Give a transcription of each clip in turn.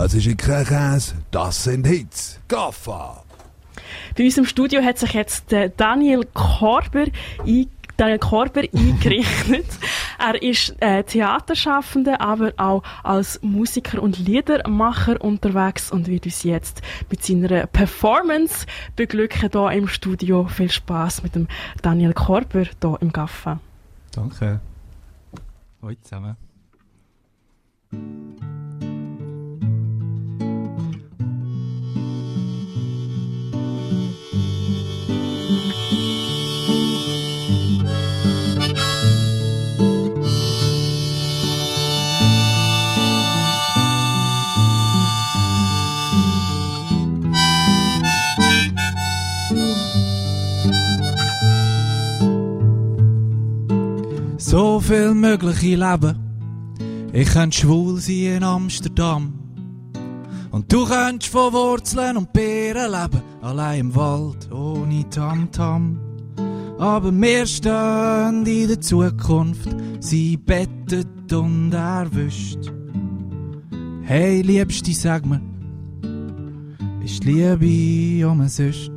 Das ist kein Käse, das sind Hits. Gaffa! Bei uns im Studio hat sich jetzt Daniel Korber eingebracht Daniel Korber eingerichtet. er ist äh, Theaterschaffender, aber auch als Musiker und Liedermacher unterwegs und wird uns jetzt mit seiner Performance beglücken hier im Studio. Viel Spaß mit dem Daniel Korber hier im Gaffa. Danke. Hallo zusammen. So viel mögliche Leben. Ich könnte schwul sein in Amsterdam. Und du könntest von Wurzeln und Beeren leben, allein im Wald, ohne Tamtam. -Tam. Aber wir stehen in der Zukunft, sie bettet und erwischt. Hey, Liebste, sag mir, ist die Liebe umsonst?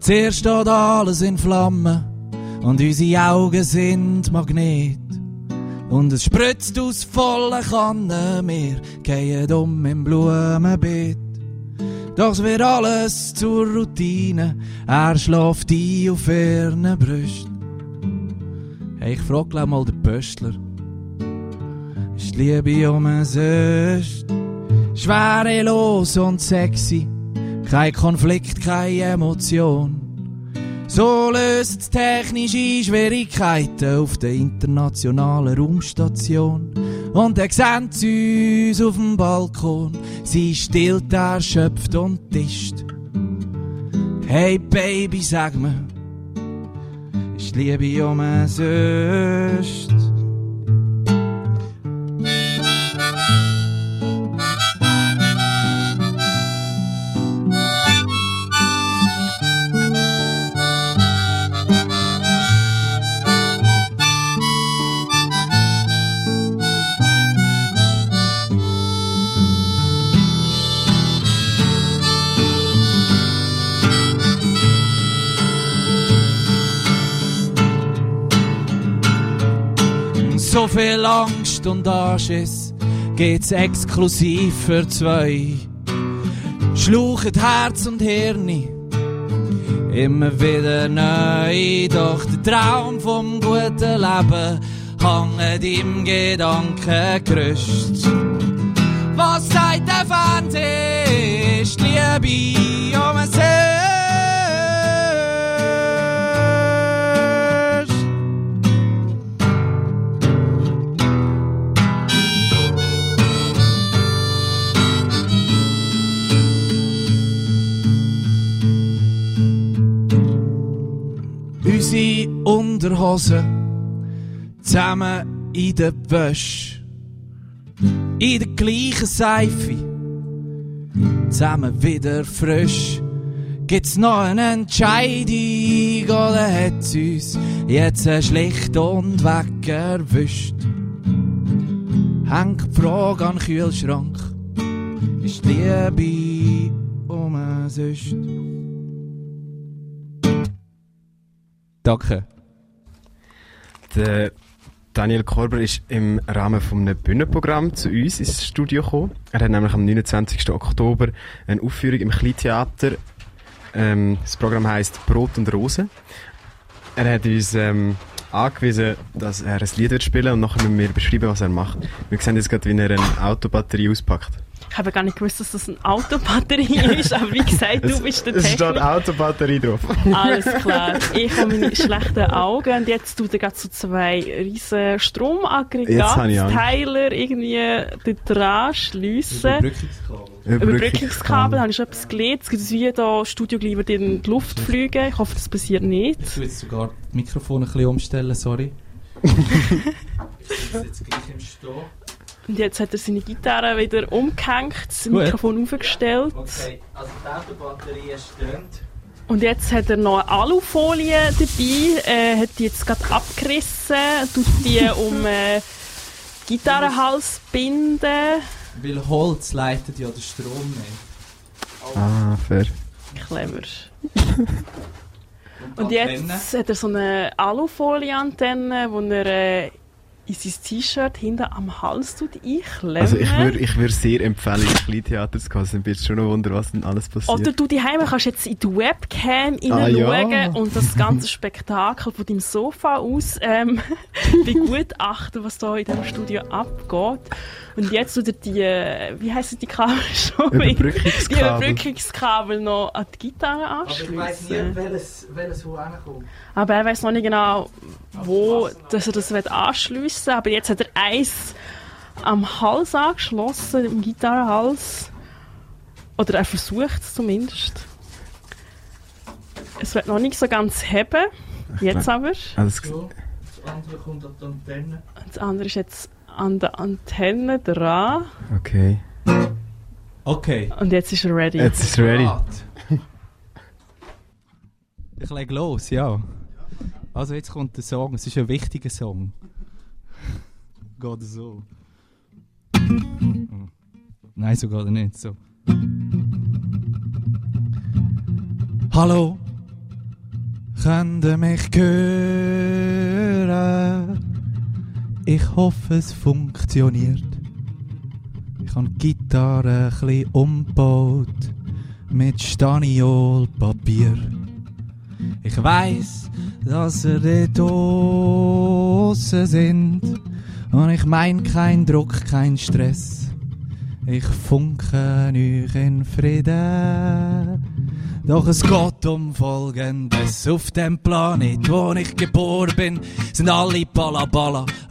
Zuerst steht alles in Flammen und unsere Augen sind Magnet. Und es spritzt aus vollen Kannen, wir gehen um im Blumenbeet. Doch es wird alles zur Routine, er schläft ein auf ihren Brüsten. Hey, ich frag gleich mal den Pöstler, ist die Liebe umsonst? Schwerelos und sexy, kein Konflikt, keine Emotion. So löst technische Schwierigkeiten auf der internationalen Raumstation. Und er sehen uns auf dem Balkon. Sie stillt, erschöpft und tischt. Hey Baby, sag mir, ist Liebe umsonst? So viel Angst und Anschiss geht's exklusiv für zwei. Schluchet Herz und Hirn immer wieder neu. Doch der Traum vom guten Leben hängt im Gedankengerüst. Was sagt der Fernseher? Ist Liebe Unterhosen zusammen in der Wäsche. In der gleichen Seife, zusammen wieder frisch. Gibt's noch eine Entscheidung oder hat's uns jetzt schlicht und weg erwischt? Hängt die Frage an den Kühlschrank, ist Liebe umsonst? Danke. Der Daniel Korber ist im Rahmen von einem Bühnenprogramm zu uns ins Studio gekommen. Er hat nämlich am 29. Oktober eine Aufführung im Kleintheater. Ähm, das Programm heißt Brot und Rosen. Er hat uns ähm, angewiesen, dass er ein Lied wird spielen und nachher müssen wir beschreiben, was er macht. Wir sehen jetzt gerade, wie er eine Autobatterie auspackt. Ich habe gar nicht gewusst, dass das eine Autobatterie ist, aber wie gesagt, du bist der Techniker. Es steht Autobatterie drauf. Alles klar. Ich habe meine schlechten Augen und jetzt tut er gerade so zwei riesen Stromaggregatteiler irgendwie dran schliessen. Überbrückungskabel. Überbrückungskabel, habe ich schon etwas gelesen. Es gibt wie da Studio gleich in die Luft fliegen. Ich hoffe, das passiert nicht. Ich will jetzt sogar das Mikrofon ein bisschen umstellen, sorry. ich sitze jetzt gleich im Stehen. Und jetzt hat er seine Gitarre wieder umgehängt, das Mikrofon aufgestellt. Okay, also die Autobatterie steht. Und jetzt hat er noch eine Alufolie dabei, äh, hat die jetzt gerade abgerissen, tut die um äh, Gitarrenhals binden. Weil Holz leitet ja den Strom nicht. Ah, fair. Clever. Und jetzt hat er so eine Alufolie-Antenne, wo er äh, in sein T-Shirt hinten am Hals tut einklemmen. Also ich würde ich würd sehr empfehlen, ins Kleintheater zu gehen. Es wird schon noch Wunder, was denn alles passiert. Oder du daheim kannst jetzt in die Webcam Ah, ja. hineinschauen und das ganze Spektakel von deinem Sofa aus ähm, begutachten, was da in diesem Studio abgeht. Und jetzt tut er die, äh, wie heissen die Kabel schon? Die Überbrückungskabel. Überbrückungskabel noch an die Gitarre Aber ich weiss nie, welches, welches wo hinkommt. Aber er weiß noch nicht genau, wo dass er das wird anschliessen will. Aber jetzt hat er eins am Hals angeschlossen, im Gitarrenhals. Oder er versucht es zumindest. Es wird noch nicht so ganz heben. Jetzt aber. Also, So, das andere kommt an die Antenne. Das andere ist jetzt an der Antenne dran. okay. Okay. Und jetzt ist er ready. Jetzt ist es ready. Ich leg los, ja. Also jetzt kommt der Song, es ist ein wichtiger Song. Geht so. Nein, so geht er nicht. So. Hallo, könnt ihr mich hören? Ich hoffe, es funktioniert. Ich habe die Gitarre ein bisschen umgebaut mit Staniolpapier. Ich weiß, dass ihr dort draussen sind. Und ich mein kein Druck, kein Stress. Ich funke euch in Frieden. Doch es geht um Folgendes. Auf dem Planet, wo ich geboren bin, sind alle Balla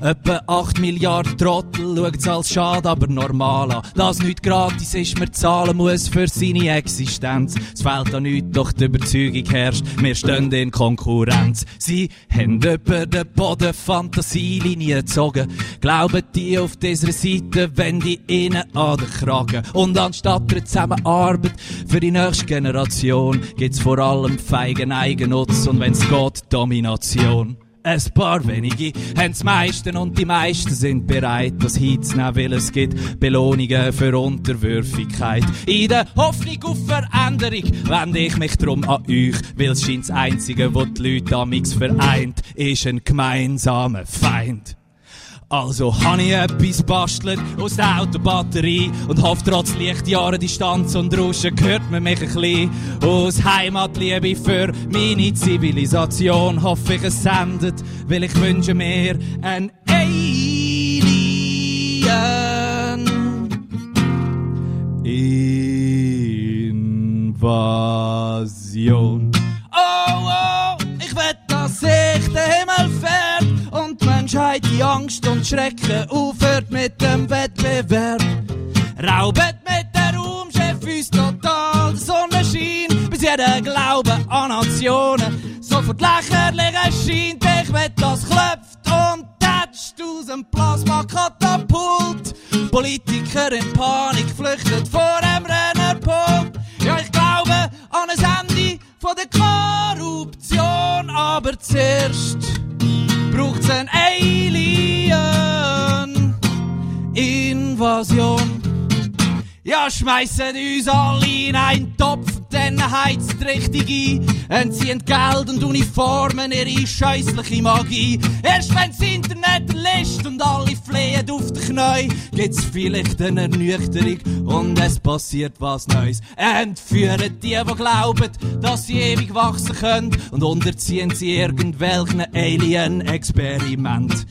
Etwa 8 Milliarden Trottel schaut's als schade, aber normal an. Dass nichts gratis ist, man zahlen muss für seine Existenz. Es fehlt an nichts, doch die Überzeugung herrscht, wir stehen in Konkurrenz. Sie haben über den Boden Fantasielinie gezogen. Glauben die auf dieser Seite, wenn die ihnen an den Kragen. Und anstatt der Zusammenarbeit für die nächste Generation gibt's vor allem feigen Eigennutz und wenn's geht, Domination. Ein paar wenige haben's meisten und die meisten sind bereit, das hinzunehmen, weil es gibt Belohnungen für Unterwürfigkeit. In der Hoffnung auf Veränderung wende ich mich drum an euch, weil es scheint das Einzige, was die Leute amix vereint, ist ein gemeinsamer Feind. Also han ich etwas bastelt aus der Autobatterie und hoffe trotz Lichtjahren Distanz und Rauschen hört man mich ein bisschen. Aus Heimatliebe für meine Zivilisation hoffe ich es sendet, weil ich wünsche mir ein Alien. Invasion. Die Angst und Schrecken aufhört mit dem Wettbewerb. Raubet mit der Raumchef uns total der Sonnenschein, bis jeder Glaube an Nationen sofort lächerlich erscheint. Ich will, das klopft und tätscht aus dem Plasmakatapult. Politiker in Panik flüchtet vor dem Rennerpult. Ja, ich glaube an ein Ende von der Korruption, aber zuerst braucht's ein Alien. Invasion. Ja, schmeißen uns alle in einen Topf, dann heizt richtig ein. Entziehen Geld und Uniformen ihre scheissliche Magie. Erst wenn's Internet lässt und alle flehen auf die Knie, gibt's vielleicht eine Ernüchterung und es passiert was Neues. Entführen die, die glauben, dass sie ewig wachsen können und unterziehen sie irgendwelchen Alien-Experiment.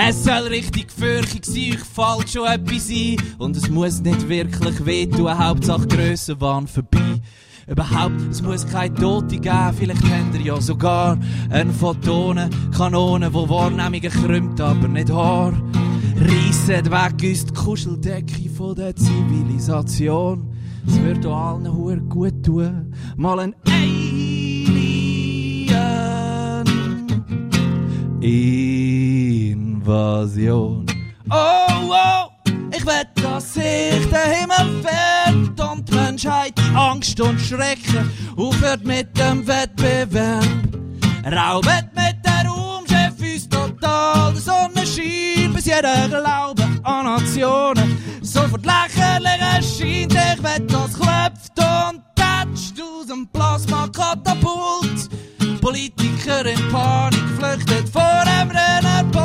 Es soll richtig fürchig sein, euch fällt schon etwas ein. Und es muss nicht wirklich wehtun, Hauptsache Grössenwahn vorbei. Überhaupt, es muss keine Tote geben, vielleicht habt ihr ja sogar eine Photone, Kanone, wo Wahrnehmungen krümmt, aber nicht Haar. Reisset weg uns die Kuscheldecke von der Zivilisation. Es wird auch allen Huer gut tun, mal ein Alien. Invasion. Oh, oh, ich will, Angst und Schrecken aufhört mit dem Wettbewerb. Raubet mit der Raumchef uns total der Sonnenschein, bis jeder Glaube Emotionen sofort lächerlich erscheint. Ich wett, das klopft und tätscht aus dem Plasma-Katapult. Politiker in Panik flüchtet vor einem Rennerbold.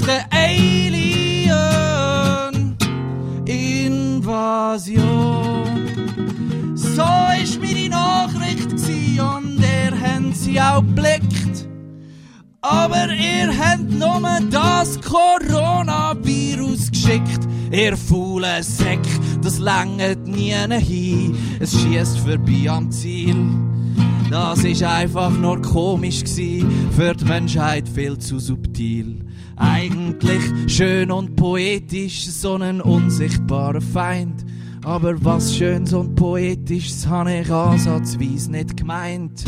Der Alien-Invasion. So ist meine Nachricht und ihr habt sie auch blickt. Aber ihr habt nur das Coronavirus geschickt. Ihr faule Säck, das langet nie hin. Es schießt vorbei am Ziel. Das ist einfach nur komisch gsi, für die Menschheit viel zu subtil. Eigentlich schön und poetisch, so ein unsichtbarer Feind. Aber was Schönes und Poetisches habe ich ansatzweise nicht gemeint.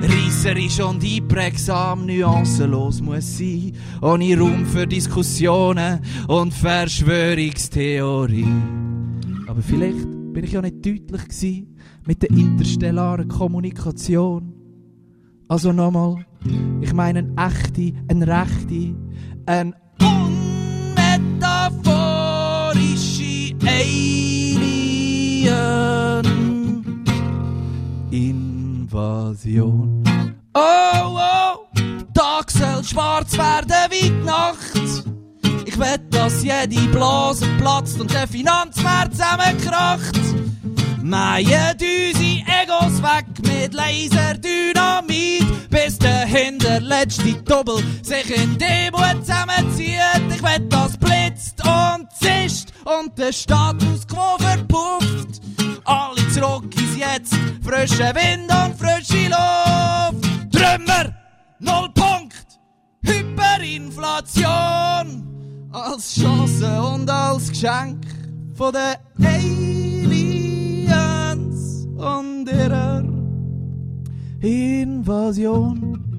Reisserisch und einprägsam, nuancenlos muss sein, ohne Raum für Diskussionen und Verschwörungstheorie. Aber vielleicht bin ich ja nicht deutlich gewesen mit der interstellaren Kommunikation. Also nochmal, ich meine eine echte, eine rechte, eine unmetaphorische Alien-Invasion. Oh, oh, Tag soll schwarz werden wie die Nacht. Ich wett, dass jede Blase platzt und der Finanzmarkt zusammenkracht. Mähen unsere Egos weg mit Laserdynamit, bis der hinterletzte Doppel sich in Demut zusammenzieht. Ich wett, das blitzt und zischt und der Status quo verpufft. Alle zurück ins Jetzt, frischer Wind und frische Luft. Trümmer, null Punkt, Hyperinflation. Als Chance und als Geschenk von der Aliens und ihrer Invasion.